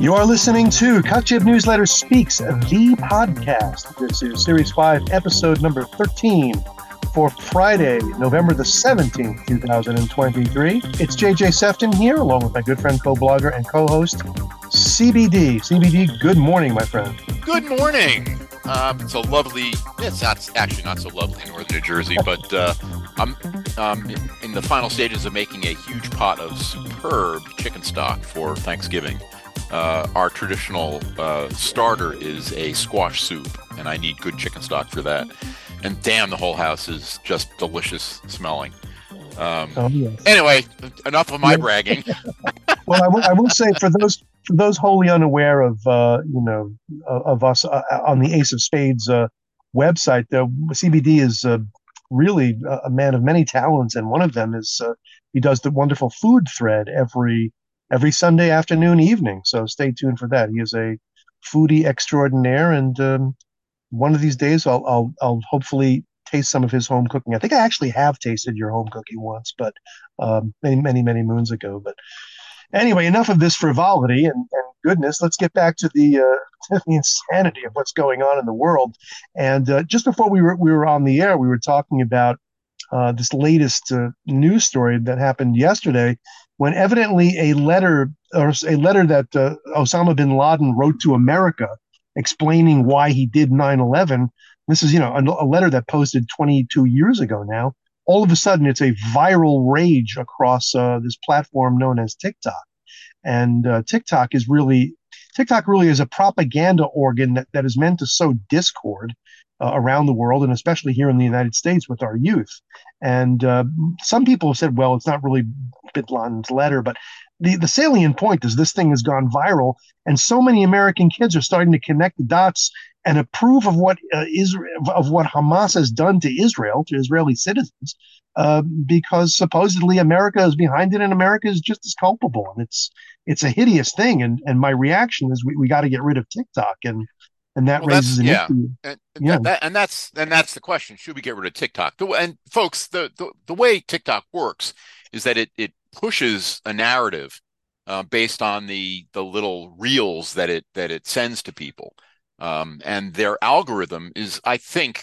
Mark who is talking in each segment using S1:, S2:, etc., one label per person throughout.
S1: You are listening to CutJib Newsletter Speaks, the podcast. This is Series 5, episode number 13 for Friday, November the 17th, 2023. It's JJ Sefton here, along with my good friend, co blogger, and co host, CBD. CBD, good morning, my friend.
S2: Good morning. Um, it's a lovely, it's not actually not so lovely in northern New Jersey, but uh, I'm um, in the final stages of making a huge pot of superb chicken stock for Thanksgiving. Uh, our traditional uh, starter is a squash soup, and I need good chicken stock for that. And damn, the whole house is just delicious smelling. Um, oh, yes. Anyway, enough of my bragging.
S1: well, I will, I will say for those for those wholly unaware of uh, you know of us uh, on the Ace of Spades uh, website, the CBD is uh, really a man of many talents, and one of them is uh, he does the wonderful food thread every every Sunday afternoon, evening. So stay tuned for that. He is a foodie extraordinaire, and um, one of these days, I'll, I'll I'll hopefully taste some of his home cooking. I think I actually have tasted your home cooking once, but um, many many many moons ago. But anyway, enough of this frivolity and, and goodness. Let's get back to the, uh, the insanity of what's going on in the world. And uh, just before we were we were on the air, we were talking about uh, this latest uh, news story that happened yesterday, when evidently a letter or a letter that uh, Osama bin Laden wrote to America explaining why he did 9/11. This is you know a, a letter that posted 22 years ago now. All of a sudden, it's a viral rage across uh, this platform known as TikTok and uh, TikTok is really TikTok really is a propaganda organ that, that is meant to sow discord uh, around the world and especially here in the United States with our youth. And uh, some people have said, well, it's not really Bin Laden's letter, but the, the salient point is this thing has gone viral, and so many American kids are starting to connect the dots and approve of what uh, Israel of what Hamas has done to Israel to Israeli citizens, uh, because supposedly America is behind it, and America is just as culpable, and it's it's a hideous thing. And and my reaction is we, we got to get rid of TikTok, and and that well, raises an
S2: yeah.
S1: issue.
S2: And, yeah, that, and that's and that's the question: Should we get rid of TikTok? And folks, the, the the way TikTok works is that it it pushes a narrative uh, based on the the little reels that it that it sends to people. Um, and their algorithm is, I think,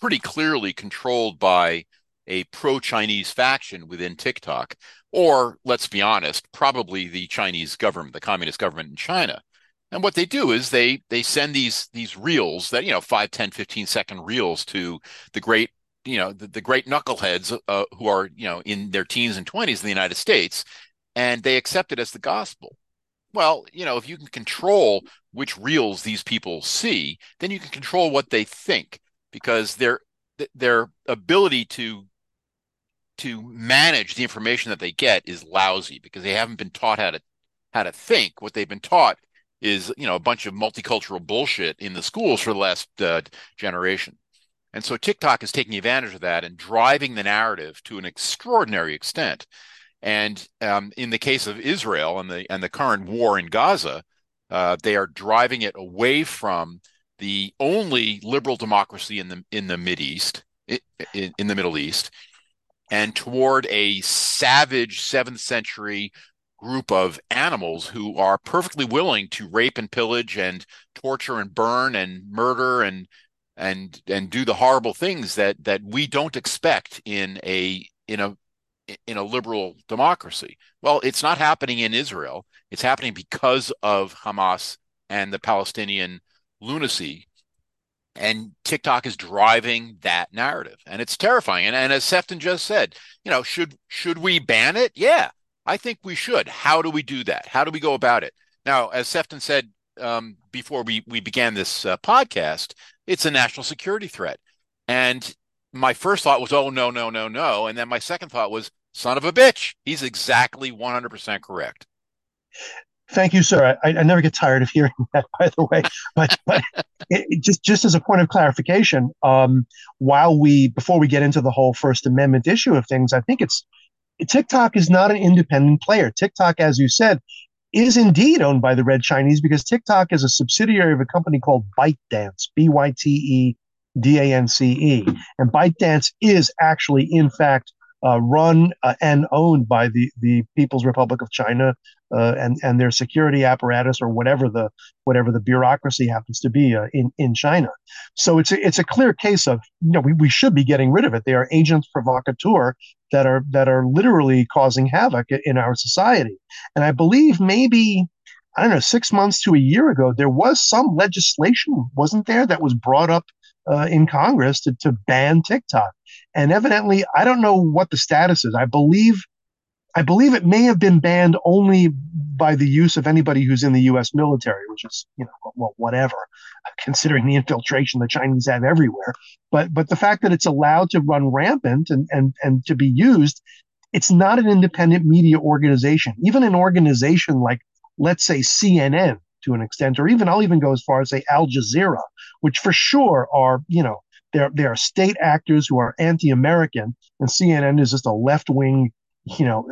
S2: pretty clearly controlled by a pro Chinese faction within TikTok, or let's be honest, probably the Chinese government, the communist government in China. And what they do is they they send these these reels that you know 5 10 15 second reels to the great you know the, the great knuckleheads uh, who are you know in their teens and 20s in the United States and they accept it as the gospel well, you know, if you can control which reels these people see, then you can control what they think because their their ability to to manage the information that they get is lousy because they haven't been taught how to how to think. What they've been taught is you know a bunch of multicultural bullshit in the schools for the last uh, generation. And so TikTok is taking advantage of that and driving the narrative to an extraordinary extent. And um, in the case of Israel and the and the current war in Gaza, uh, they are driving it away from the only liberal democracy in the in the Mid East, in, in the Middle East, and toward a savage seventh century group of animals who are perfectly willing to rape and pillage and torture and burn and murder and and and do the horrible things that that we don't expect in a in a in a liberal democracy. Well, it's not happening in Israel. It's happening because of Hamas and the Palestinian lunacy. And TikTok is driving that narrative, and it's terrifying. And, and as Sefton just said, you know, should should we ban it? Yeah, I think we should. How do we do that? How do we go about it? Now, as Sefton said um, before we we began this uh, podcast, it's a national security threat, and my first thought was, oh no, no, no, no, and then my second thought was, son of a bitch. He's exactly 100% correct.
S1: Thank you, sir. I, I never get tired of hearing that, by the way. But, but it, it just just as a point of clarification, um, while we before we get into the whole First Amendment issue of things, I think it's TikTok is not an independent player. TikTok, as you said, is indeed owned by the Red Chinese because TikTok is a subsidiary of a company called ByteDance, B Y T E D A N C E, and ByteDance is actually, in fact, uh, run uh, and owned by the, the People's Republic of China uh, and and their security apparatus or whatever the whatever the bureaucracy happens to be uh, in in China. So it's a, it's a clear case of you know we, we should be getting rid of it. They are agents provocateur that are that are literally causing havoc in our society. And I believe maybe I don't know six months to a year ago there was some legislation wasn't there that was brought up uh, in Congress to, to ban TikTok. And evidently, I don't know what the status is. I believe I believe it may have been banned only by the use of anybody who's in the U.S. military, which is, you know, well, whatever, considering the infiltration the Chinese have everywhere. But but the fact that it's allowed to run rampant and and and to be used, it's not an independent media organization. Even an organization like, let's say, CNN, to an extent, or even I'll even go as far as say Al Jazeera, which for sure are, you know, they're, they are state actors who are anti-American, and CNN is just a left-wing you know,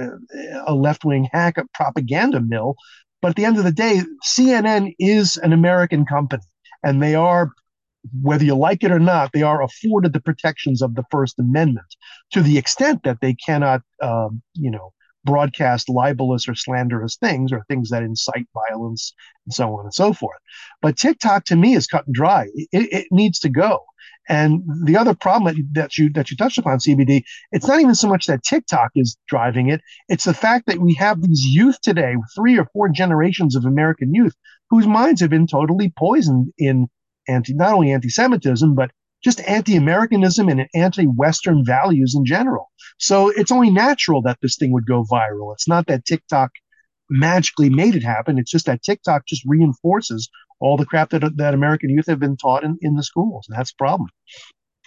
S1: a left wing hack a propaganda mill. But at the end of the day, CNN is an American company, and they are, whether you like it or not, they are afforded the protections of the First Amendment to the extent that they cannot, um, you know, broadcast libelous or slanderous things or things that incite violence and so on and so forth. But TikTok to me is cut and dry. It, it needs to go. And the other problem that you that you touched upon, CBD, it's not even so much that TikTok is driving it; it's the fact that we have these youth today, three or four generations of American youth, whose minds have been totally poisoned in anti not only anti-Semitism but just anti-Americanism and anti-Western values in general. So it's only natural that this thing would go viral. It's not that TikTok magically made it happen. It's just that TikTok just reinforces all the crap that that American youth have been taught in, in the schools. And that's the problem.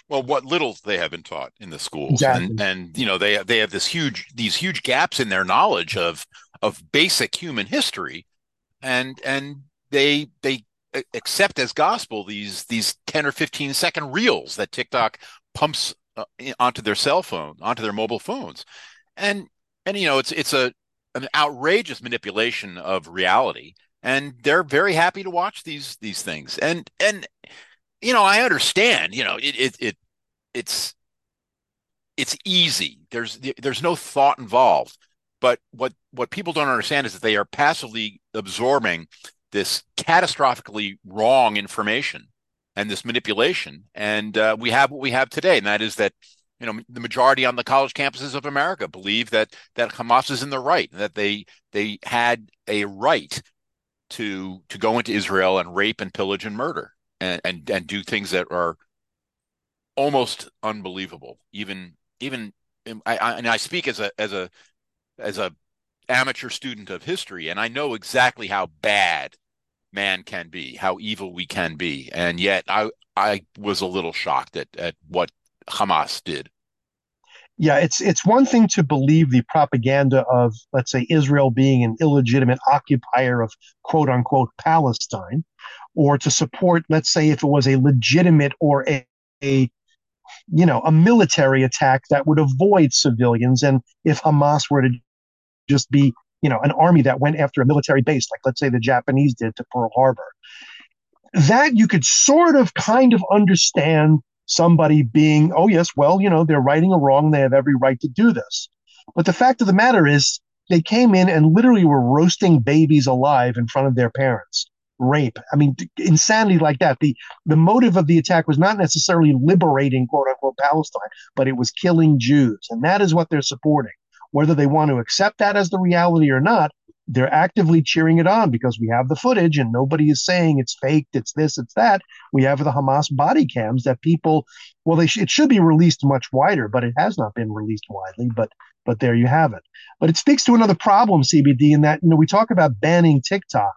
S2: Well, what little they have been taught in the schools,
S1: exactly.
S2: and and you know they they have this huge these huge gaps in their knowledge of of basic human history, and and they they accept as gospel these these 10 or 15 second reels that TikTok pumps uh, onto their cell phone onto their mobile phones. And and you know it's it's a an outrageous manipulation of reality. And they're very happy to watch these these things. And and you know i understand you know it it, it it's it's easy. There's there's no thought involved. But what what people don't understand is that they are passively absorbing this catastrophically wrong information and this manipulation and uh, we have what we have today and that is that you know the majority on the college campuses of america believe that that hamas is in the right that they they had a right to to go into Israel and rape and pillage and murder and and, and do things that are almost unbelievable. Even even I, I, and I speak as a as a as a amateur student of history, and I know exactly how bad man can be, how evil we can be, and yet I I was a little shocked at at what Hamas did.
S1: Yeah, it's it's one thing to believe the propaganda of, let's say, Israel being an illegitimate occupier of quote unquote Palestine, or to support, let's say, if it was a legitimate or a, a you know, a military attack that would avoid civilians, and if Hamas were to just be, you know, an army that went after a military base, like let's say the Japanese did to Pearl Harbor, that you could sort of kind of understand somebody being, oh, yes, well, you know, they're righting a wrong. They have every right to do this. But the fact of the matter is, they came in and literally were roasting babies alive in front of their parents. Rape. I mean, insanity like that. The the motive of the attack was not necessarily liberating quote unquote Palestine, but it was killing Jews. And that is what they're supporting. Whether they want to accept that as the reality or not, they're actively cheering it on because we have the footage and nobody is saying it's faked, it's this, it's that. We have the Hamas body cams that people, well, they sh- it should be released much wider, but it has not been released widely. But but there you have it. But it speaks to another problem, CBD, in that you know we talk about banning TikTok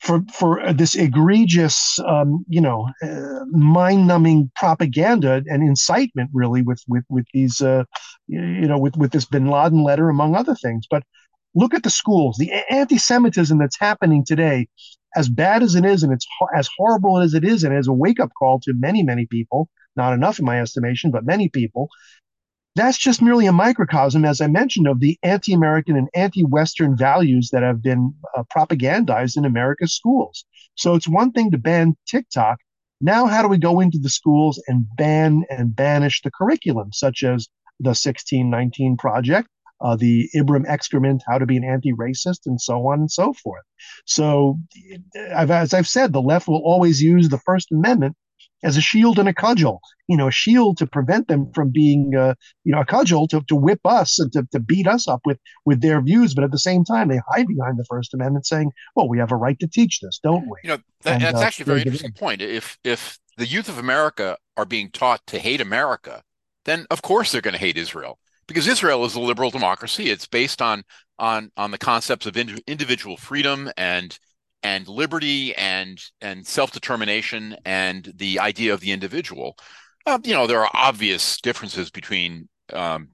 S1: for for this egregious, um, you know, uh, mind-numbing propaganda and incitement, really, with with with these, uh, you know, with with this Bin Laden letter, among other things. But look at the schools, the anti-Semitism that's happening today, as bad as it is, and it's as horrible as it is, and as a wake-up call to many, many people, not enough in my estimation, but many people. That's just merely a microcosm, as I mentioned, of the anti-American and anti-Western values that have been uh, propagandized in America's schools. So it's one thing to ban TikTok. Now, how do we go into the schools and ban and banish the curriculum, such as the 1619 project, uh, the Ibram excrement, how to be an anti-racist, and so on and so forth. So, I've, as I've said, the left will always use the First Amendment as a shield and a cudgel, you know, a shield to prevent them from being, uh, you know, a cudgel to, to whip us and to, to beat us up with, with their views. But at the same time, they hide behind the First Amendment saying, well, we have a right to teach this, don't we?
S2: You know, that, and, that's uh, actually a very interesting point. If, if the youth of America are being taught to hate America, then of course they're going to hate Israel because Israel is a liberal democracy. It's based on on on the concepts of ind- individual freedom and and liberty and and self determination and the idea of the individual. Uh, you know, there are obvious differences between um,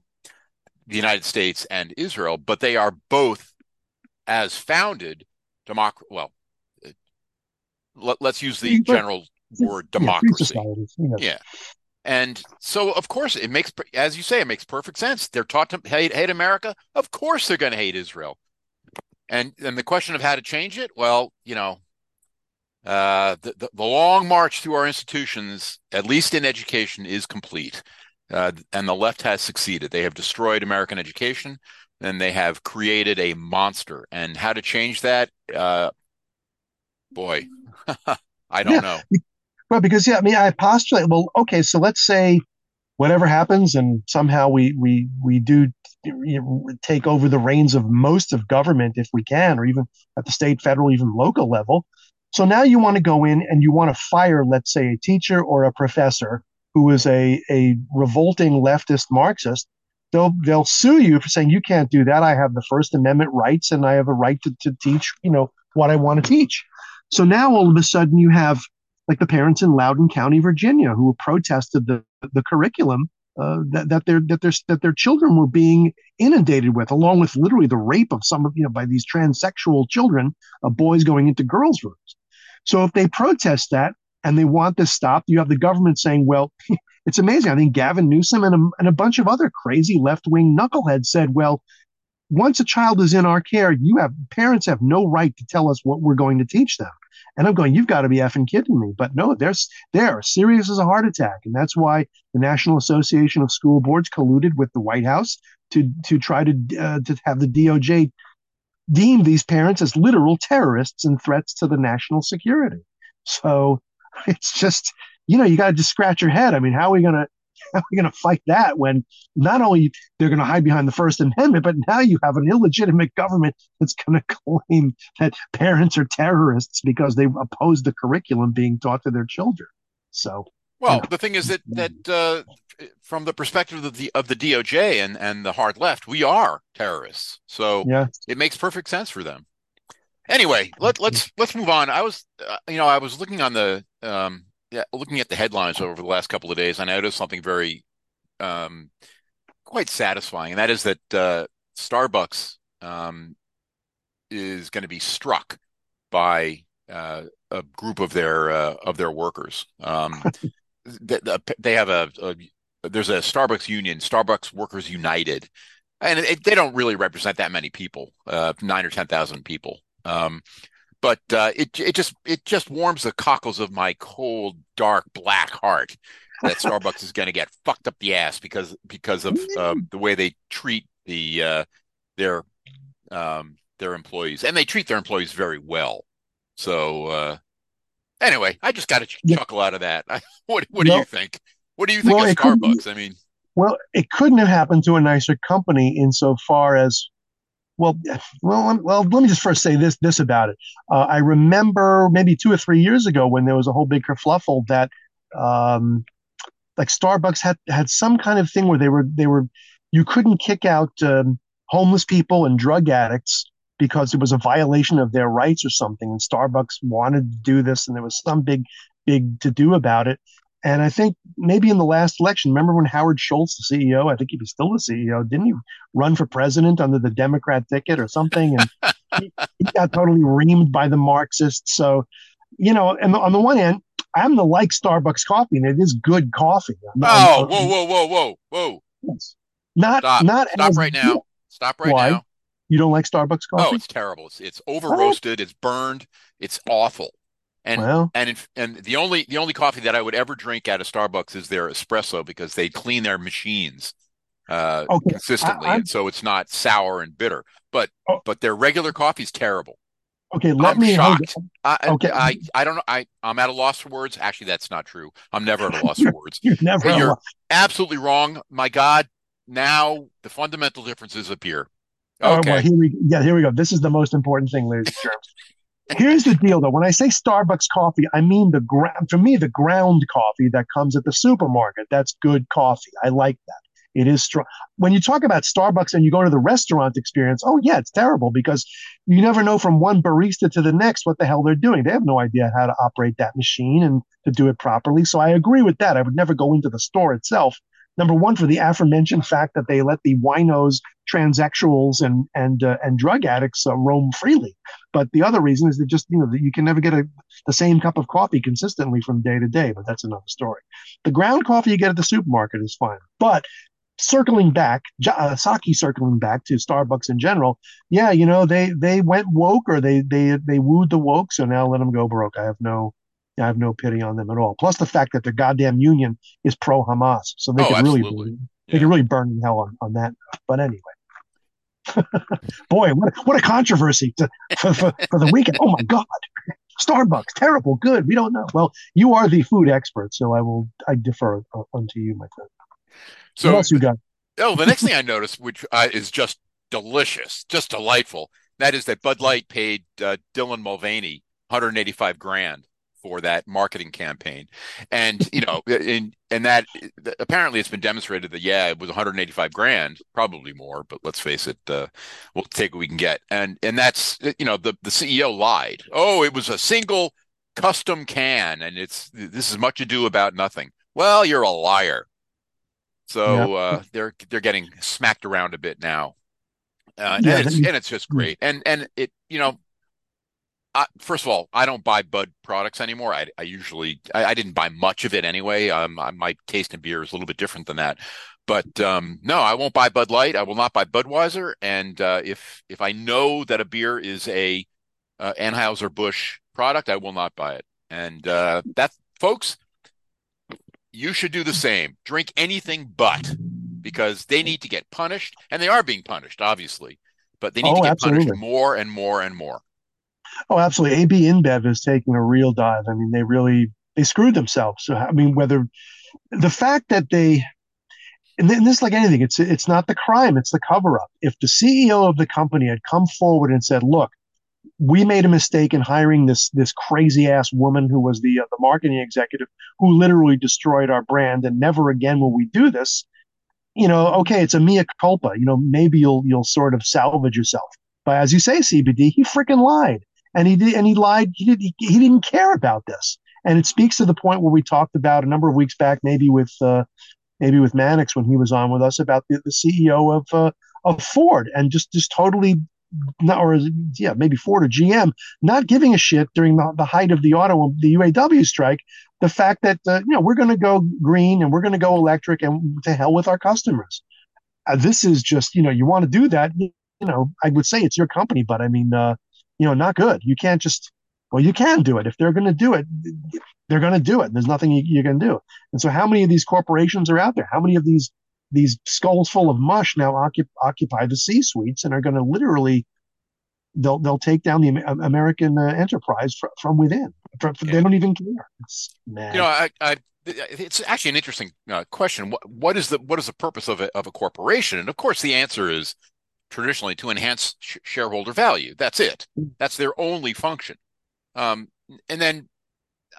S2: the United States and Israel, but they are both as founded democracy. Well, uh, let, us use the general word democracy. Yeah, yeah. And so, of course, it makes, as you say, it makes perfect sense. They're taught to hate, hate America. Of course, they're going to hate Israel. And and the question of how to change it, well, you know, uh, the, the, the long march through our institutions, at least in education, is complete. Uh, and the left has succeeded. They have destroyed American education, and they have created a monster. And how to change that, uh, boy, I don't yeah. know.
S1: Well, because yeah, I mean, I postulate. Well, okay, so let's say whatever happens, and somehow we we we do take over the reins of most of government if we can, or even at the state, federal, even local level. So now you want to go in and you want to fire, let's say, a teacher or a professor who is a, a revolting leftist Marxist. They'll they'll sue you for saying you can't do that. I have the First Amendment rights and I have a right to, to teach, you know, what I want to teach. So now all of a sudden you have like the parents in Loudoun County, Virginia, who protested the, the curriculum uh, that, that their that their that their children were being inundated with, along with literally the rape of some of you know by these transsexual children, of uh, boys going into girls' rooms. So if they protest that and they want this stopped, you have the government saying, "Well, it's amazing." I think Gavin Newsom and a, and a bunch of other crazy left wing knuckleheads said, "Well." Once a child is in our care, you have parents have no right to tell us what we're going to teach them. And I'm going, you've got to be effing kidding me. But no, there's they're serious as a heart attack. And that's why the National Association of School Boards colluded with the White House to to try to uh, to have the DOJ deem these parents as literal terrorists and threats to the national security. So it's just, you know, you got to just scratch your head. I mean, how are we going to how are we going to fight that when not only they're going to hide behind the First Amendment, but now you have an illegitimate government that's going to claim that parents are terrorists because they oppose the curriculum being taught to their children. So,
S2: well, you know. the thing is that that uh, from the perspective of the of the DOJ and and the hard left, we are terrorists. So yeah. it makes perfect sense for them. Anyway, let, let's let's move on. I was, uh, you know, I was looking on the um, yeah, looking at the headlines over the last couple of days, I noticed something very um, quite satisfying, and that is that uh, Starbucks um, is going to be struck by uh, a group of their uh, of their workers. Um, they, they, have a, a, there's a Starbucks union, Starbucks Workers United, and it, they don't really represent that many people, uh, nine or ten thousand people. Um, but uh, it it just it just warms the cockles of my cold, dark, black heart that Starbucks is going to get fucked up the ass because because of um, the way they treat the uh, their um, their employees, and they treat their employees very well. So uh, anyway, I just got a yeah. chuckle out of that. what what do well, you think? What do you think well, of Starbucks? I mean,
S1: well, it couldn't have happened to a nicer company insofar as well, well, well. Let me just first say this this about it. Uh, I remember maybe two or three years ago when there was a whole big kerfluffle that, um, like Starbucks had had some kind of thing where they were they were you couldn't kick out um, homeless people and drug addicts because it was a violation of their rights or something. And Starbucks wanted to do this, and there was some big big to do about it. And I think maybe in the last election, remember when Howard Schultz, the CEO, I think he was still the CEO, didn't he run for president under the Democrat ticket or something? And he, he, got totally reamed by the Marxists. So, you know, and on the one hand, I'm the like Starbucks coffee, and it is good coffee.
S2: oh, whoa, whoa, whoa, whoa, whoa!
S1: Yes. Not,
S2: stop,
S1: not
S2: stop right now. Stop right
S1: Why?
S2: now.
S1: You don't like Starbucks oh, coffee?
S2: Oh, it's terrible. It's it's over roasted. It's burned. It's awful. And and and the only the only coffee that I would ever drink at a Starbucks is their espresso because they clean their machines. uh, okay. consistently, I, and so it's not sour and bitter. But oh. but their regular coffee is terrible.
S1: Okay, let I'm me
S2: shocked. I, okay, I, I don't know. I I'm at a loss for words. Actually, that's not true. I'm never at a loss for words.
S1: you're never.
S2: You're absolutely wrong. My God, now the fundamental differences appear.
S1: Okay. Oh, well, here we yeah, here we go. This is the most important thing, ladies and. Here's the deal, though. When I say Starbucks coffee, I mean the ground. For me, the ground coffee that comes at the supermarket. That's good coffee. I like that. It is strong. When you talk about Starbucks and you go to the restaurant experience, oh yeah, it's terrible because you never know from one barista to the next what the hell they're doing. They have no idea how to operate that machine and to do it properly. So I agree with that. I would never go into the store itself. Number one, for the aforementioned fact that they let the winos, transsexuals, and and uh, and drug addicts uh, roam freely. But the other reason is that just you know you can never get a, the same cup of coffee consistently from day to day. But that's another story. The ground coffee you get at the supermarket is fine, but circling back, uh, Psaki circling back to Starbucks in general, yeah, you know they they went woke or they they they wooed the woke, so now let them go broke. I have no I have no pity on them at all. Plus the fact that their goddamn union is pro Hamas, so they oh, could really burn, yeah. they could really burn in hell on, on that. But anyway. Boy, what a, what a controversy to, for, for, for the weekend. Oh my God. Starbucks, terrible, good. We don't know. Well, you are the food expert, so I will I defer uh, unto you, my friend.
S2: So what else you got? Oh, the next thing I noticed, which uh, is just delicious, just delightful, that is that Bud Light paid uh, Dylan Mulvaney 185 grand for that marketing campaign, and you know, and and that apparently it's been demonstrated that yeah, it was 185 grand, probably more, but let's face it, uh, we'll take what we can get, and and that's you know the the CEO lied. Oh, it was a single custom can, and it's this is much ado about nothing. Well, you're a liar. So uh, they're they're getting smacked around a bit now, uh, yeah, and, it's, and it's just great. And and it you know, I, first of all, I don't buy Bud products anymore. I, I usually I, I, didn't buy much of it anyway. Um, my taste in beer is a little bit different than that. But um, no, I won't buy Bud Light. I will not buy Budweiser. And uh, if if I know that a beer is a uh, Anheuser Busch product, I will not buy it. And uh, that, folks, you should do the same. Drink anything but because they need to get punished, and they are being punished, obviously, but they need oh, to get absolutely. punished more and more and more.
S1: Oh, absolutely. AB InBev is taking a real dive. I mean, they really they screwed themselves. So I mean, whether the fact that they and this like anything, it's it's not the crime, it's the cover up. If the CEO of the company had come forward and said, "Look, we made a mistake in hiring this this crazy ass woman who was the uh, the marketing executive who literally destroyed our brand and never again will we do this you know okay it's a mea culpa you know maybe you'll you'll sort of salvage yourself but as you say cbd he freaking lied and he did and he lied he, did, he, he didn't care about this and it speaks to the point where we talked about a number of weeks back maybe with uh, maybe with Mannix when he was on with us about the, the CEO of uh, of Ford and just just totally not, or yeah, maybe Ford or GM, not giving a shit during the, the height of the auto, the UAW strike, the fact that, uh, you know, we're going to go green and we're going to go electric and to hell with our customers. Uh, this is just, you know, you want to do that, you know, I would say it's your company, but I mean, uh, you know, not good. You can't just, well, you can do it. If they're going to do it, they're going to do it. There's nothing you, you can do. And so how many of these corporations are out there? How many of these these skulls full of mush now occup- occupy the C suites and are going to literally they'll they'll take down the American uh, enterprise fr- from within. yeah. They don't even care. It's mad.
S2: You know, I, I it's actually an interesting uh, question. What what is the what is the purpose of a of a corporation? And of course, the answer is traditionally to enhance sh- shareholder value. That's it. That's their only function. Um, and then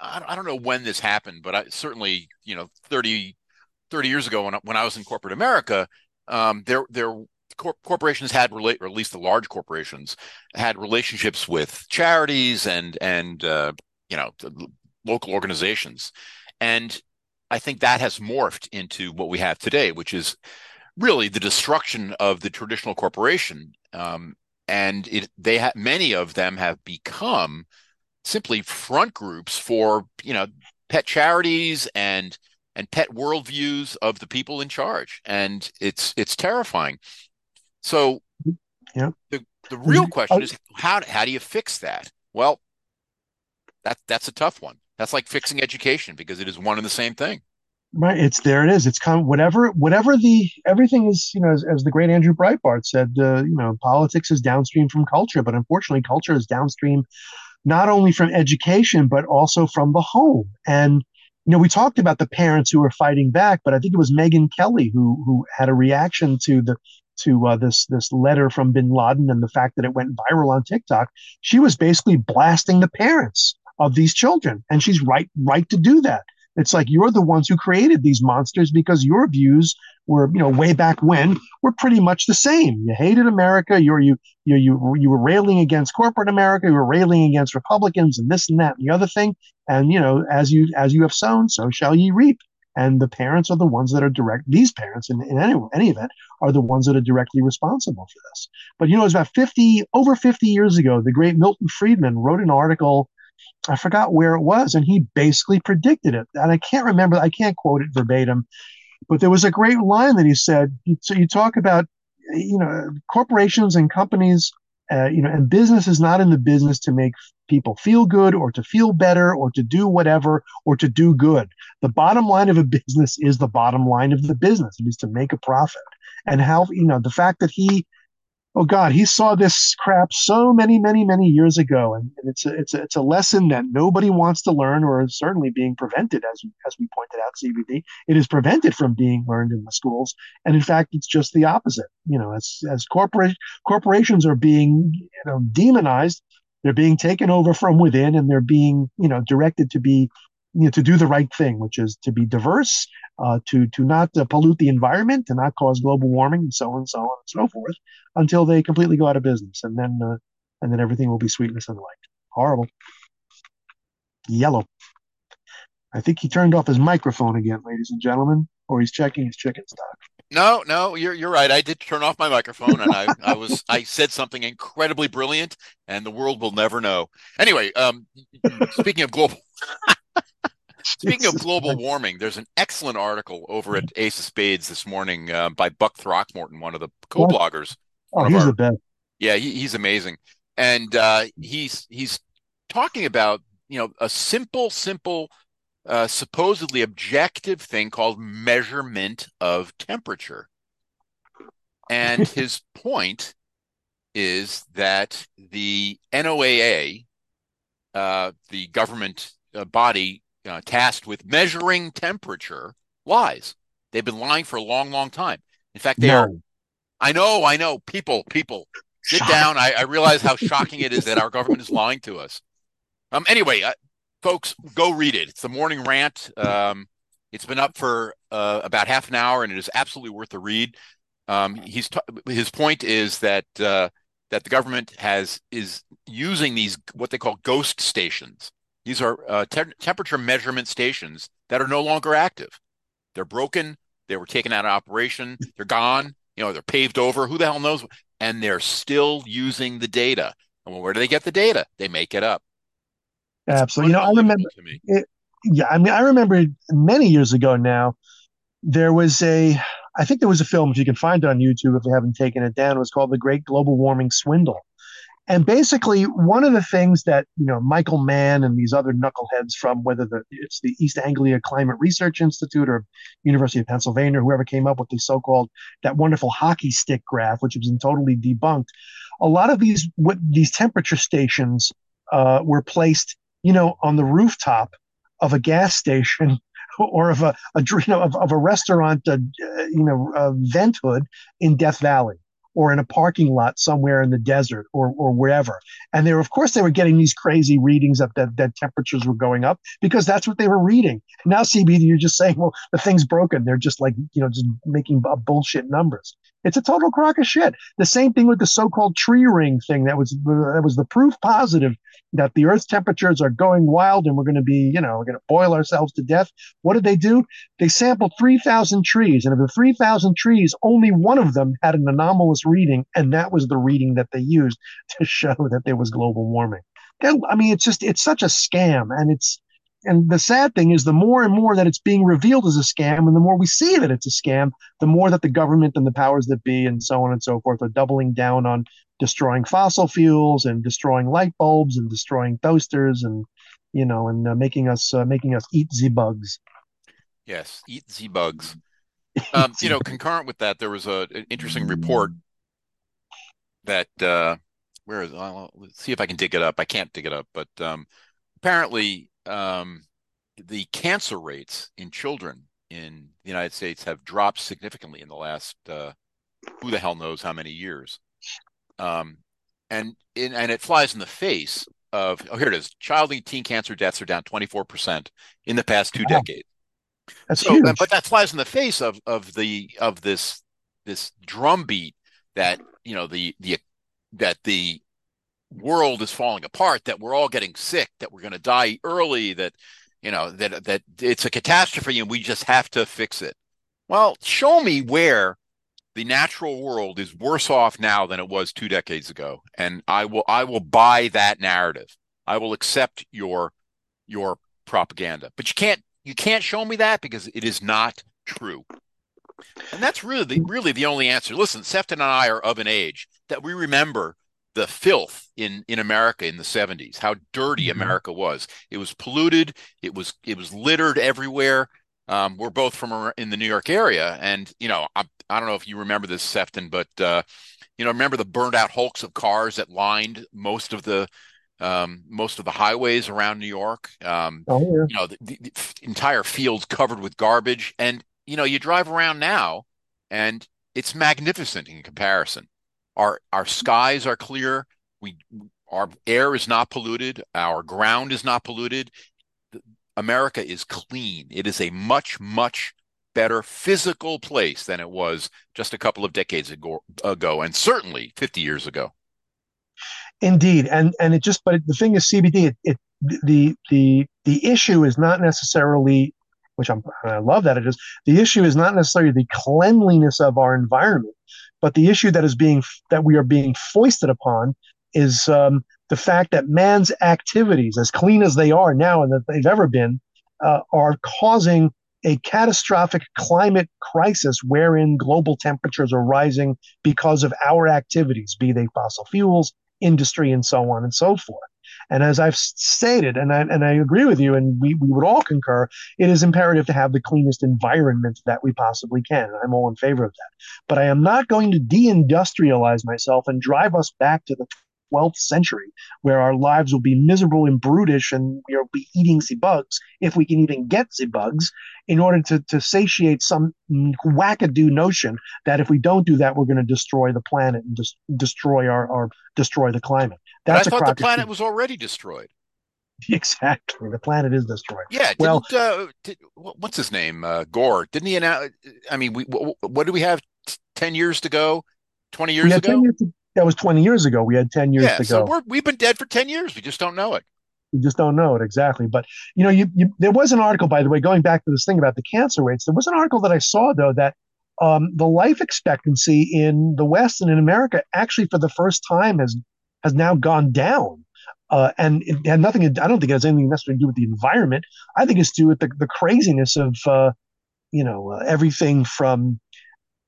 S2: I, I don't know when this happened, but I certainly you know 30 30 years ago when I, when I was in corporate America, um, there there cor- corporations had relate, or at least the large corporations had relationships with charities and and uh, you know local organizations, and I think that has morphed into what we have today, which is really the destruction of the traditional corporation. Um, and it, they have many of them have become simply front groups for you know pet charities and and pet worldviews of the people in charge, and it's it's terrifying. So,
S1: yeah,
S2: the the real question is how how do you fix that? Well, that that's a tough one. That's like fixing education because it is one and the same thing.
S1: Right, it's there. It is. It's kind of whatever, whatever the everything is. You know, as, as the great Andrew Breitbart said, uh, you know, politics is downstream from culture, but unfortunately, culture is downstream not only from education but also from the home. And you know, we talked about the parents who were fighting back, but I think it was Megyn Kelly who who had a reaction to the to uh, this this letter from Bin Laden and the fact that it went viral on TikTok. She was basically blasting the parents of these children, and she's right right to do that it's like you're the ones who created these monsters because your views were, you know, way back when were pretty much the same. You hated America. You're you you you you were railing against corporate America. You were railing against Republicans and this and that and the other thing. And you know, as you as you have sown, so shall ye reap. And the parents are the ones that are direct. These parents, in, in any any event, are the ones that are directly responsible for this. But you know, it was about fifty over fifty years ago. The great Milton Friedman wrote an article I forgot where it was, and he basically predicted it. And I can't remember, I can't quote it verbatim, but there was a great line that he said. So you talk about, you know, corporations and companies, uh, you know, and business is not in the business to make people feel good or to feel better or to do whatever or to do good. The bottom line of a business is the bottom line of the business. It is to make a profit. And how, you know, the fact that he oh God, he saw this crap so many, many, many years ago, and, and, it's a, it's a, it's a lesson that nobody wants to learn, or is certainly being prevented, as as we pointed out, CBD. It is prevented from being learned in the schools, and in fact, it's just the opposite. You know, as as corporate corporations are being you know demonized, they're being taken over from within, and they're being you know directed to be you know, to do the right thing, which is to be diverse, uh, to to not uh, pollute the environment, to not cause global warming, and so on and so on and so forth, until they completely go out of business, and then uh, and then everything will be sweetness and light. Horrible. Yellow. I think he turned off his microphone again, ladies and gentlemen, or he's checking his chicken stock.
S2: No, no, you're you're right. I did turn off my microphone, and I I was I said something incredibly brilliant, and the world will never know. Anyway, um, speaking of global. Speaking of global warming, there's an excellent article over at Ace of Spades this morning uh, by Buck Throckmorton, one of the co-bloggers.
S1: Oh, he's our, the best.
S2: Yeah, he, he's amazing, and uh, he's he's talking about you know a simple, simple, uh, supposedly objective thing called measurement of temperature, and his point is that the NOAA, uh, the government uh, body uh, tasked with measuring temperature lies. They've been lying for a long, long time. In fact, they no. are. I know, I know. People, people, sit Shock. down. I, I, realize how shocking it is that our government is lying to us. Um. Anyway, uh, folks, go read it. It's the morning rant. Um. It's been up for uh, about half an hour, and it is absolutely worth the read. Um. He's t- his point is that uh, that the government has is using these what they call ghost stations these are uh, te- temperature measurement stations that are no longer active. They're broken. They were taken out of operation. They're gone. You know, they're paved over. Who the hell knows? And they're still using the data. And where do they get the data? They make it up.
S1: It's Absolutely. You know, I remember. It, yeah, I mean, I remember many years ago now. There was a, I think there was a film. If you can find it on YouTube, if you haven't taken it down, it was called "The Great Global Warming Swindle." And basically, one of the things that you know Michael Mann and these other knuckleheads from whether the, it's the East Anglia Climate Research Institute or University of Pennsylvania, whoever came up with the so-called that wonderful hockey stick graph, which has been totally debunked. A lot of these what these temperature stations uh, were placed, you know, on the rooftop of a gas station or of a, a you know of, of a restaurant, uh, you know, uh, vent hood in Death Valley or in a parking lot somewhere in the desert or, or wherever. And they were, of course, they were getting these crazy readings up that, that temperatures were going up because that's what they were reading. Now, CB, you're just saying, well, the thing's broken. They're just like, you know, just making bullshit numbers. It's a total crock of shit. The same thing with the so-called tree ring thing. That was that was the proof positive that the Earth's temperatures are going wild and we're going to be, you know, we're going to boil ourselves to death. What did they do? They sampled 3,000 trees, and of the 3,000 trees, only one of them had an anomalous reading, and that was the reading that they used to show that there was global warming. I mean, it's just it's such a scam, and it's and the sad thing is the more and more that it's being revealed as a scam and the more we see that it's a scam the more that the government and the powers that be and so on and so forth are doubling down on destroying fossil fuels and destroying light bulbs and destroying toasters and you know and uh, making us uh, making us eat the bugs
S2: Yes, eat Z bugs. Um, you know, concurrent with that, there was a, an interesting report that uh, where is I'll, let's see if I can dig it up. I can't dig it up, but um, apparently um, the cancer rates in children in the United States have dropped significantly in the last uh, who the hell knows how many years. Um, and in, and it flies in the face of oh here it is child and teen cancer deaths are down 24% in the past two wow. decades
S1: that's so, huge.
S2: but that flies in the face of of the of this this drumbeat that you know the the that the world is falling apart that we're all getting sick that we're going to die early that you know that that it's a catastrophe and we just have to fix it. Well show me where the natural world is worse off now than it was two decades ago and i will i will buy that narrative. I will accept your your propaganda. But you can't you can't show me that because it is not true. And that's really the, really the only answer. Listen sefton and i are of an age that we remember the filth in in america in the 70s how dirty mm-hmm. america was it was polluted it was it was littered everywhere um, we're both from in the New York area, and you know, I, I don't know if you remember this, Sefton, but uh, you know, remember the burned out hulks of cars that lined most of the um, most of the highways around New York. Um, oh, yeah. You know, the, the, the, entire fields covered with garbage, and you know, you drive around now, and it's magnificent in comparison. Our our skies are clear. We our air is not polluted. Our ground is not polluted. America is clean. It is a much, much better physical place than it was just a couple of decades ago, ago and certainly 50 years ago.
S1: Indeed. And and it just but the thing is CBD it, it the the the issue is not necessarily which I'm, I love that it is the issue is not necessarily the cleanliness of our environment, but the issue that is being that we are being foisted upon is um, the fact that man's activities, as clean as they are now and that they've ever been, uh, are causing a catastrophic climate crisis wherein global temperatures are rising because of our activities, be they fossil fuels, industry, and so on and so forth. And as I've stated, and I, and I agree with you, and we, we would all concur, it is imperative to have the cleanest environment that we possibly can. I'm all in favor of that. But I am not going to deindustrialize myself and drive us back to the 12th century, where our lives will be miserable and brutish and we'll be eating the bugs, if we can even get the bugs, in order to, to satiate some wackadoo notion that if we don't do that, we're going to destroy the planet and just destroy our, or destroy the climate.
S2: That's but I thought the planet was already destroyed.
S1: Exactly, the planet is destroyed.
S2: Yeah. Well, uh, did, what's his name? Uh, Gore. Didn't he announce? I mean, we what, what do we have? Ten years to go. Twenty years ago. 10 years to,
S1: that was 20 years ago. We had 10 years yeah, to
S2: so
S1: go.
S2: we have been dead for 10 years. We just don't know it.
S1: We just don't know it exactly. But, you know, you, you, there was an article, by the way, going back to this thing about the cancer rates. There was an article that I saw, though, that um, the life expectancy in the West and in America actually, for the first time, has has now gone down. Uh, and it had nothing. I don't think it has anything necessarily to do with the environment. I think it's to do with the, the craziness of, uh, you know, uh, everything from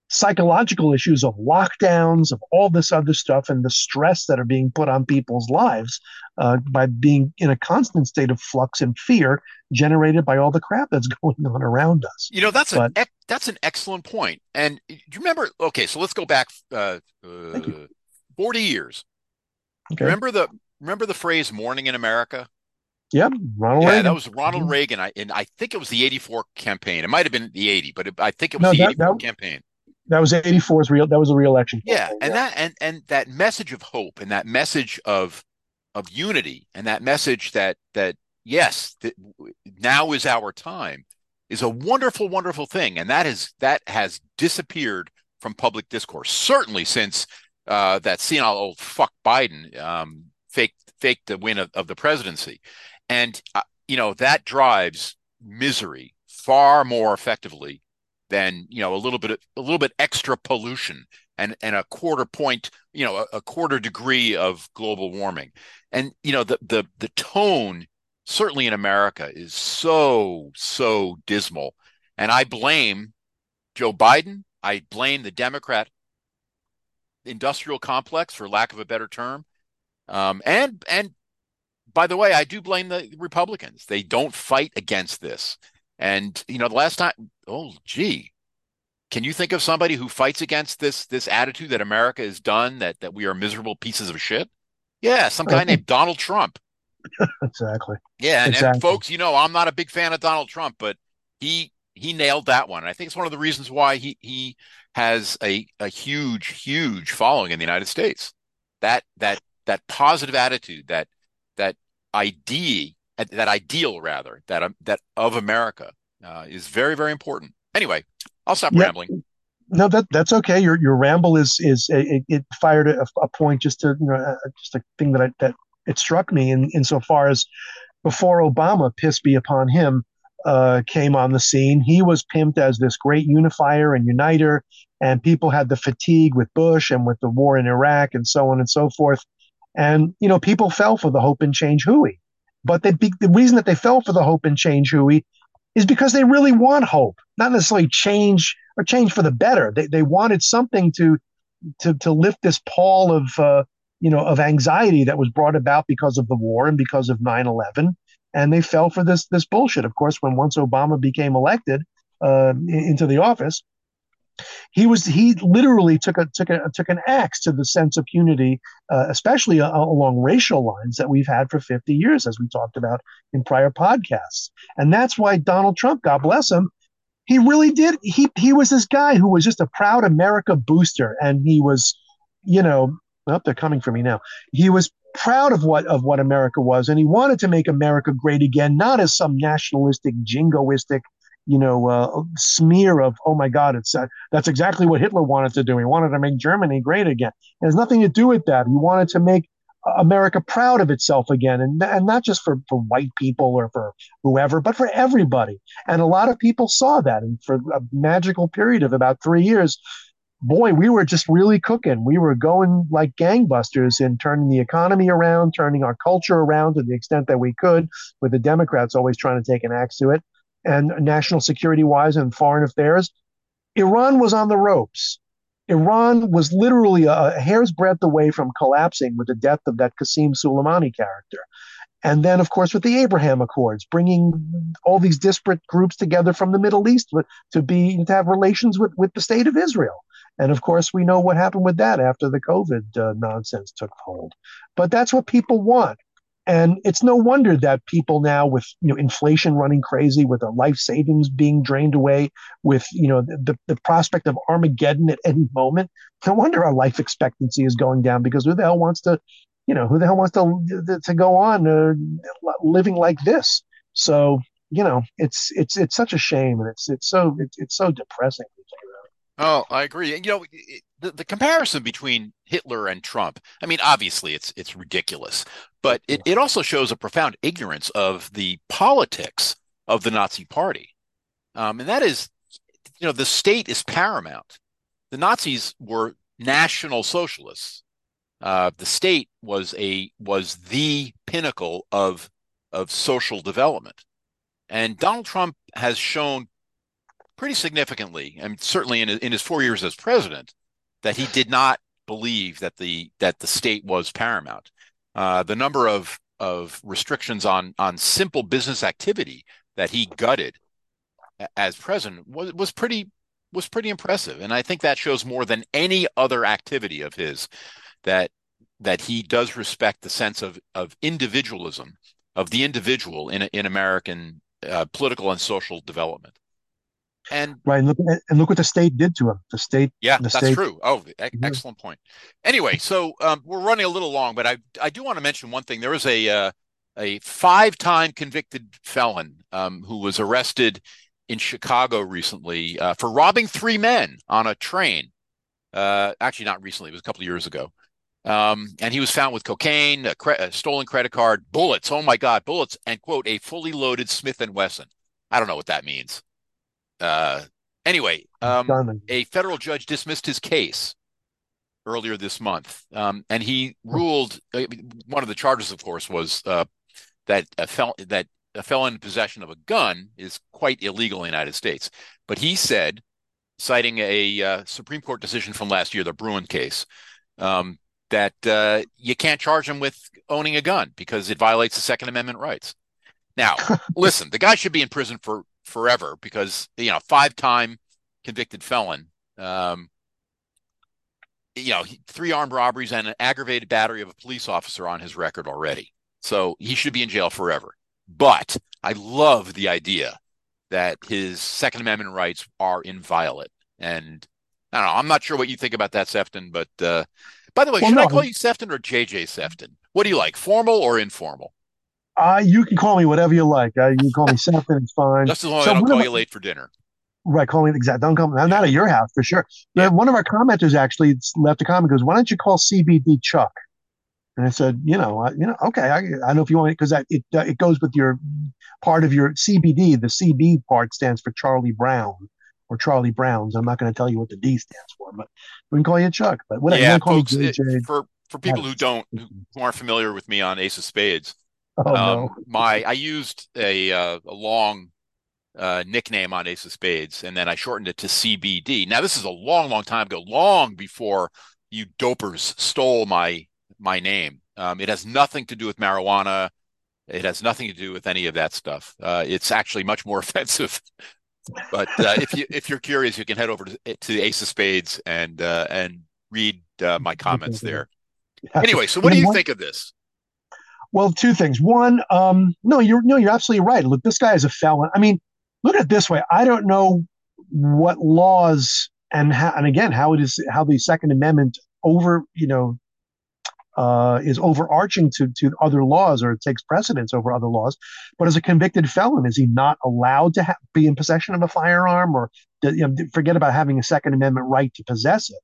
S1: psychological issues of lockdowns, of all this other stuff, and the stress that are being put on people's lives uh, by being in a constant state of flux and fear generated by all the crap that's going on around us.
S2: You know, that's but, an that's an excellent point. And do you remember? Okay, so let's go back uh, uh, forty years. Okay. Remember the remember the phrase "morning in America"?
S1: Yep,
S2: Ronald yeah, Reagan. that was Ronald mm-hmm. Reagan. I, and I think it was the '84 campaign. It might have been the '80, but it, I think it was no, the '84 campaign
S1: that was 84's real that was a real election
S2: yeah and yeah. that and and that message of hope and that message of of unity and that message that that yes that now is our time is a wonderful wonderful thing and that is that has disappeared from public discourse certainly since uh, that senile old fuck biden um, faked faked the win of, of the presidency and uh, you know that drives misery far more effectively than you know a little bit a little bit extra pollution and and a quarter point you know a, a, quarter degree of global warming. And you know the the the tone certainly in america is so so dismal. And i blame joe biden. I blame the democrat industrial complex for lack of a better term. Um, and and by the way i do blame the republicans. They don't fight against this. And you know, the last time, oh gee, can you think of somebody who fights against this this attitude that America is done, that that we are miserable pieces of shit? Yeah, some guy named Donald Trump.
S1: exactly.
S2: Yeah, and,
S1: exactly.
S2: and folks, you know, I'm not a big fan of Donald Trump, but he he nailed that one. And I think it's one of the reasons why he he has a a huge huge following in the United States. That that that positive attitude, that that idea, that ideal rather, that um, that of America uh, is very very important. Anyway, I'll stop yep. rambling.
S1: No, that that's okay. Your your ramble is is it, it fired a, a, point just to you know just a thing that I, that it struck me in insofar as before Obama, piss be upon him, uh, came on the scene. He was pimped as this great unifier and uniter, and people had the fatigue with Bush and with the war in Iraq and so on and so forth. And you know, people fell for the hope and change hooey. But they, the reason that they fell for the hope and change hooey is because they really want hope, not necessarily change or change for the better. They they wanted something to to to lift this pall of uh, you know of anxiety that was brought about because of the war and because of 9/11 and they fell for this this bullshit. Of course, when once Obama became elected uh, into the office, he was he literally took a took a took an axe to the sense of unity, uh, especially uh, along racial lines that we've had for 50 years, as we talked about in prior podcasts. And that's why Donald Trump, God bless him, he really did. He he was this guy who was just a proud America booster, and he was, you know, well, they're coming for me now. He was proud of what of what America was, and he wanted to make America great again, not as some nationalistic, jingoistic, you know, uh, smear of oh my God, it's uh, that's exactly what Hitler wanted to do. He wanted to make Germany great again. It has nothing to do with that. He wanted to make America proud of itself again, and and not just for for white people or for whoever, but for everybody. And a lot of people saw that, and for a magical period of about three years, boy, we were just really cooking. We were going like gangbusters in turning the economy around, turning our culture around to the extent that we could, with the Democrats always trying to take an axe to it. And national security wise and foreign affairs, Iran was on the ropes. Iran was literally a hair's breadth away from collapsing with the death of that Qasem Soleimani character. And then, of course, with the Abraham Accords, bringing all these disparate groups together from the Middle East to be to have relations with, with the state of Israel. And of course, we know what happened with that after the COVID uh, nonsense took hold. But that's what people want. And it's no wonder that people now, with you know inflation running crazy, with their life savings being drained away, with you know the, the prospect of Armageddon at any moment, no wonder our life expectancy is going down because who the hell wants to, you know, who the hell wants to to go on uh, living like this? So you know, it's it's it's such a shame, and it's it's so it's, it's so depressing.
S2: Oh, I agree. You know, the, the comparison between Hitler and Trump, I mean, obviously it's it's ridiculous, but it, it also shows a profound ignorance of the politics of the Nazi party. Um, and that is, you know, the state is paramount. The Nazis were national socialists. Uh, the state was a was the pinnacle of of social development. And Donald Trump has shown pretty significantly, and certainly in, in his four years as president, that he did not believe that the that the state was paramount. Uh, the number of of restrictions on on simple business activity that he gutted as president was was pretty was pretty impressive, and I think that shows more than any other activity of his that that he does respect the sense of of individualism of the individual in in American uh, political and social development. And
S1: right, and look, and look what the state did to him. The state,
S2: yeah,
S1: the
S2: that's
S1: state,
S2: true. Oh, e- excellent point. Anyway, so um, we're running a little long, but I I do want to mention one thing. There was a uh, a five time convicted felon um, who was arrested in Chicago recently uh, for robbing three men on a train. Uh, actually, not recently; it was a couple of years ago. Um, and he was found with cocaine, a, cre- a stolen credit card, bullets. Oh my God, bullets, and quote a fully loaded Smith and Wesson. I don't know what that means. Uh, anyway, um, a federal judge dismissed his case earlier this month, um, and he ruled. Uh, one of the charges, of course, was uh, that a fel- that a felon in possession of a gun is quite illegal in the United States. But he said, citing a uh, Supreme Court decision from last year, the Bruen case, um, that uh, you can't charge him with owning a gun because it violates the Second Amendment rights. Now, listen, the guy should be in prison for forever because you know five time convicted felon. Um, you know, three armed robberies and an aggravated battery of a police officer on his record already. So he should be in jail forever. But I love the idea that his Second Amendment rights are inviolate. And I don't know. I'm not sure what you think about that, Sefton. But uh, by the way, well, should no. I call you Sefton or JJ Sefton? What do you like, formal or informal?
S1: Uh, you can call me whatever you like. Uh, you can call me something. It's fine.
S2: Just as long as so I don't call you late for dinner.
S1: Right, call me exact. Don't come. I'm not at your house for sure. Yeah. One of our commenters actually left a comment. Goes, why don't you call CBD Chuck? And I said, you know, I, you know, okay. I, I don't know if you want it because it uh, it goes with your part of your CBD. The CB part stands for Charlie Brown or Charlie Browns. I'm not going to tell you what the D stands for, but we can call you Chuck. But whatever.
S2: Yeah, folks, it, for for people who don't who aren't familiar with me on Ace of Spades, oh, um, no. my I used a uh, a long uh, nickname on Ace of Spades, and then I shortened it to CBD. Now this is a long, long time ago, long before you dopers stole my my name. Um, it has nothing to do with marijuana. It has nothing to do with any of that stuff. Uh, it's actually much more offensive. But uh, if you if you're curious, you can head over to, to Ace of Spades and uh, and read uh, my comments there. Anyway, so what do you think of this?
S1: Well, two things. One, um, no, you're no, you're absolutely right. Look, this guy is a felon. I mean, look at it this way. I don't know what laws and how, and again, how it is how the Second Amendment over, you know, uh, is overarching to to other laws or it takes precedence over other laws. But as a convicted felon, is he not allowed to ha- be in possession of a firearm or you know, forget about having a Second Amendment right to possess it?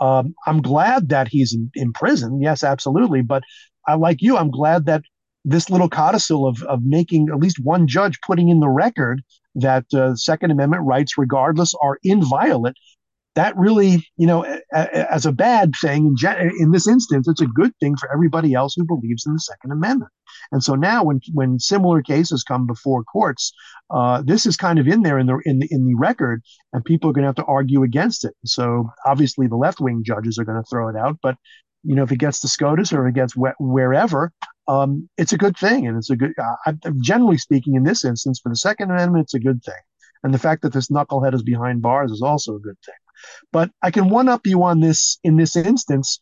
S1: Um, I'm glad that he's in, in, prison. Yes, absolutely. But I like you. I'm glad that this little codicil of of making at least one judge putting in the record that uh, Second Amendment rights, regardless, are inviolate. That really, you know, as a bad thing in, this instance, it's a good thing for everybody else who believes in the Second Amendment. And so now, when when similar cases come before courts, uh, this is kind of in there in the in the in the record, and people are going to have to argue against it. So obviously, the left wing judges are going to throw it out, but you know, if it gets to SCOTUS or it gets wherever, um, it's a good thing. And it's a good, uh, generally speaking, in this instance, for the Second Amendment, it's a good thing. And the fact that this knucklehead is behind bars is also a good thing. But I can one up you on this in this instance.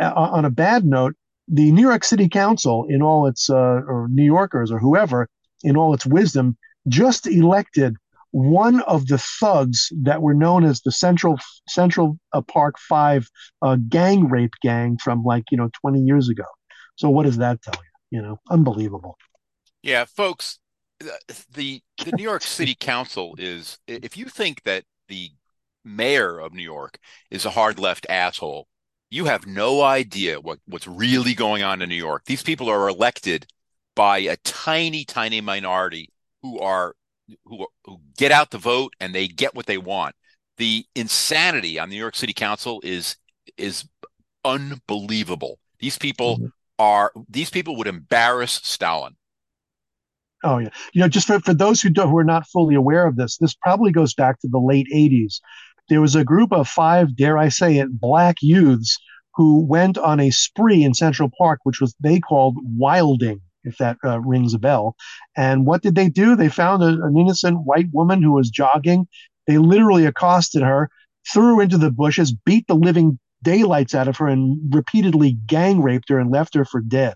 S1: Uh, on a bad note, the New York City Council, in all its uh, or New Yorkers or whoever, in all its wisdom, just elected one of the thugs that were known as the Central Central uh, Park Five uh, gang rape gang from like you know 20 years ago. So what does that tell you? You know, unbelievable.
S2: Yeah, folks, the the New York City Council is if you think that the mayor of New York is a hard left asshole, you have no idea what what's really going on in New York. These people are elected by a tiny tiny minority who are who, who get out the vote and they get what they want. The insanity on the New York City Council is is unbelievable. These people mm-hmm are these people would embarrass Stalin.
S1: Oh yeah, you know, just for, for those who don't, who are not fully aware of this, this probably goes back to the late '80s. There was a group of five, dare I say it, black youths who went on a spree in Central Park, which was they called wilding, if that uh, rings a bell. And what did they do? They found a, an innocent white woman who was jogging. They literally accosted her, threw her into the bushes, beat the living daylights out of her and repeatedly gang raped her and left her for dead.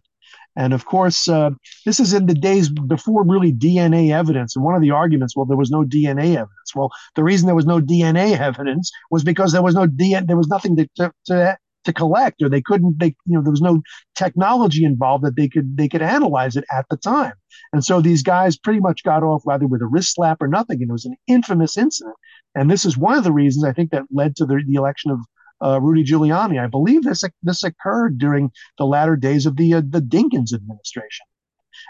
S1: And of course, uh, this is in the days before really DNA evidence. And one of the arguments, well, there was no DNA evidence. Well, the reason there was no DNA evidence was because there was no DNA, there was nothing to, to, to, to collect, or they couldn't, they, you know, there was no technology involved that they could, they could analyze it at the time. And so these guys pretty much got off either with a wrist slap or nothing. And it was an infamous incident. And this is one of the reasons I think that led to the, the election of uh, Rudy Giuliani. I believe this this occurred during the latter days of the uh, the Dinkins administration.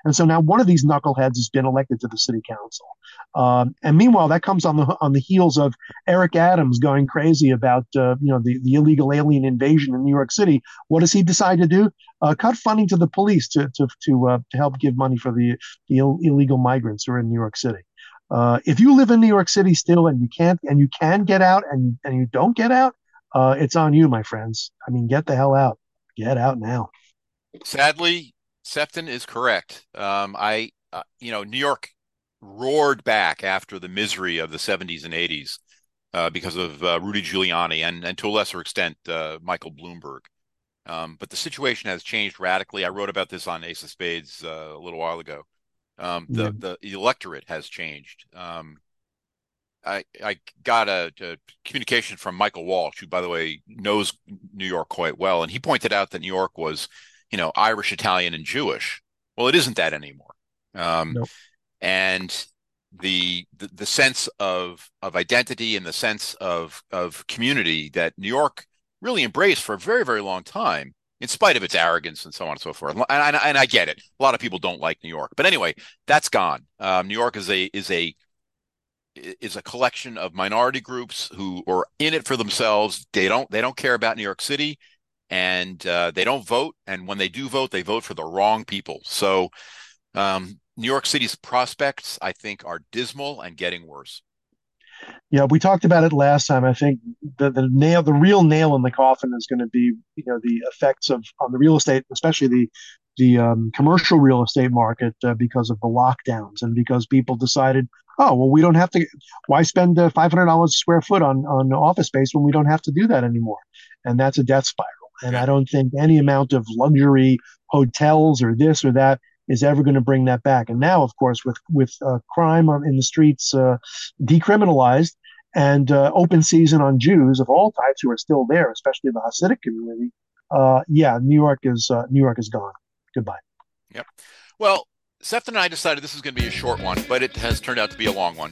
S1: And so now one of these knuckleheads has been elected to the city council. Um, and meanwhile, that comes on the on the heels of Eric Adams going crazy about uh, you know the, the illegal alien invasion in New York City. What does he decide to do? Uh, cut funding to the police to to to, uh, to help give money for the the Ill- illegal migrants who are in New York City. Uh, if you live in New York City still and you can't and you can get out and and you don't get out, uh, it's on you, my friends. I mean, get the hell out. Get out now.
S2: Sadly, Sefton is correct. Um, I, uh, you know, New York roared back after the misery of the 70s and 80s uh, because of uh, Rudy Giuliani and, and to a lesser extent, uh, Michael Bloomberg. Um, but the situation has changed radically. I wrote about this on Ace of Spades uh, a little while ago. Um, the, yeah. the electorate has changed. Um, I, I got a, a, communication from Michael Walsh, who, by the way, knows New York quite well, and he pointed out that New York was, you know, Irish, Italian, and Jewish. Well, it isn't that anymore. Um. And the, the, the sense of of identity and the sense of of community that New York really embraced for a very very long time, in spite of its arrogance and so on and so forth. And, and, and I get it. A lot of people don't like New York, but anyway, that's gone. Um, New York is a is a is a collection of minority groups who are in it for themselves. They don't they don't care about New York City, and uh, they don't vote. And when they do vote, they vote for the wrong people. So um, New York City's prospects, I think, are dismal and getting worse.
S1: Yeah, we talked about it last time. I think the the nail, the real nail in the coffin, is going to be you know the effects of on the real estate, especially the the um, commercial real estate market, uh, because of the lockdowns and because people decided, oh well, we don't have to. Why spend uh, five hundred dollars a square foot on on office space when we don't have to do that anymore? And that's a death spiral. And I don't think any amount of luxury hotels or this or that is ever going to bring that back. And now, of course, with with uh, crime on, in the streets uh, decriminalized and uh, open season on Jews of all types who are still there, especially the Hasidic community, uh, yeah, New York is uh, New York is gone. Goodbye.
S2: Yep. Well, Sefton and I decided this was going to be a short one, but it has turned out to be a long one.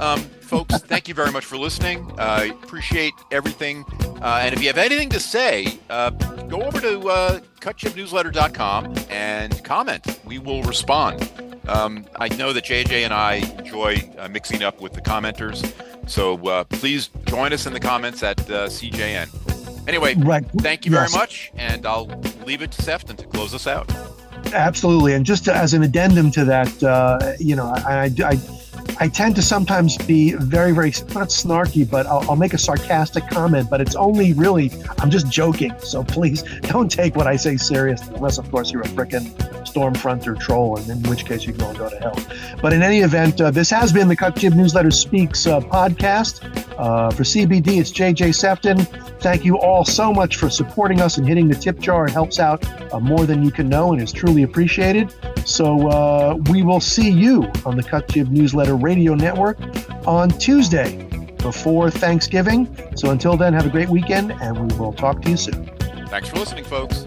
S2: Um, folks, thank you very much for listening. I uh, appreciate everything. Uh, and if you have anything to say, uh, go over to uh, cutjibnewsletter.com and comment. We will respond. Um, I know that JJ and I enjoy uh, mixing up with the commenters. So uh, please join us in the comments at uh, CJN. Anyway, right. thank you yes. very much. And I'll leave it to Sefton to close us out.
S1: Absolutely. And just to, as an addendum to that, uh, you know, I, I, I I tend to sometimes be very, very not snarky, but I'll, I'll, make a sarcastic comment. But it's only really I'm just joking. So please don't take what I say seriously, unless of course you're a frickin' stormfront or troll, and in which case you can all go to hell. But in any event, uh, this has been the Cut Jib Newsletter Speaks uh, podcast. Uh, for CBD, it's JJ Sefton. Thank you all so much for supporting us and hitting the tip jar. It helps out uh, more than you can know and is truly appreciated. So uh, we will see you on the Cut Jib Newsletter Radio Network on Tuesday before Thanksgiving. So until then, have a great weekend and we will talk to you soon.
S2: Thanks for listening, folks.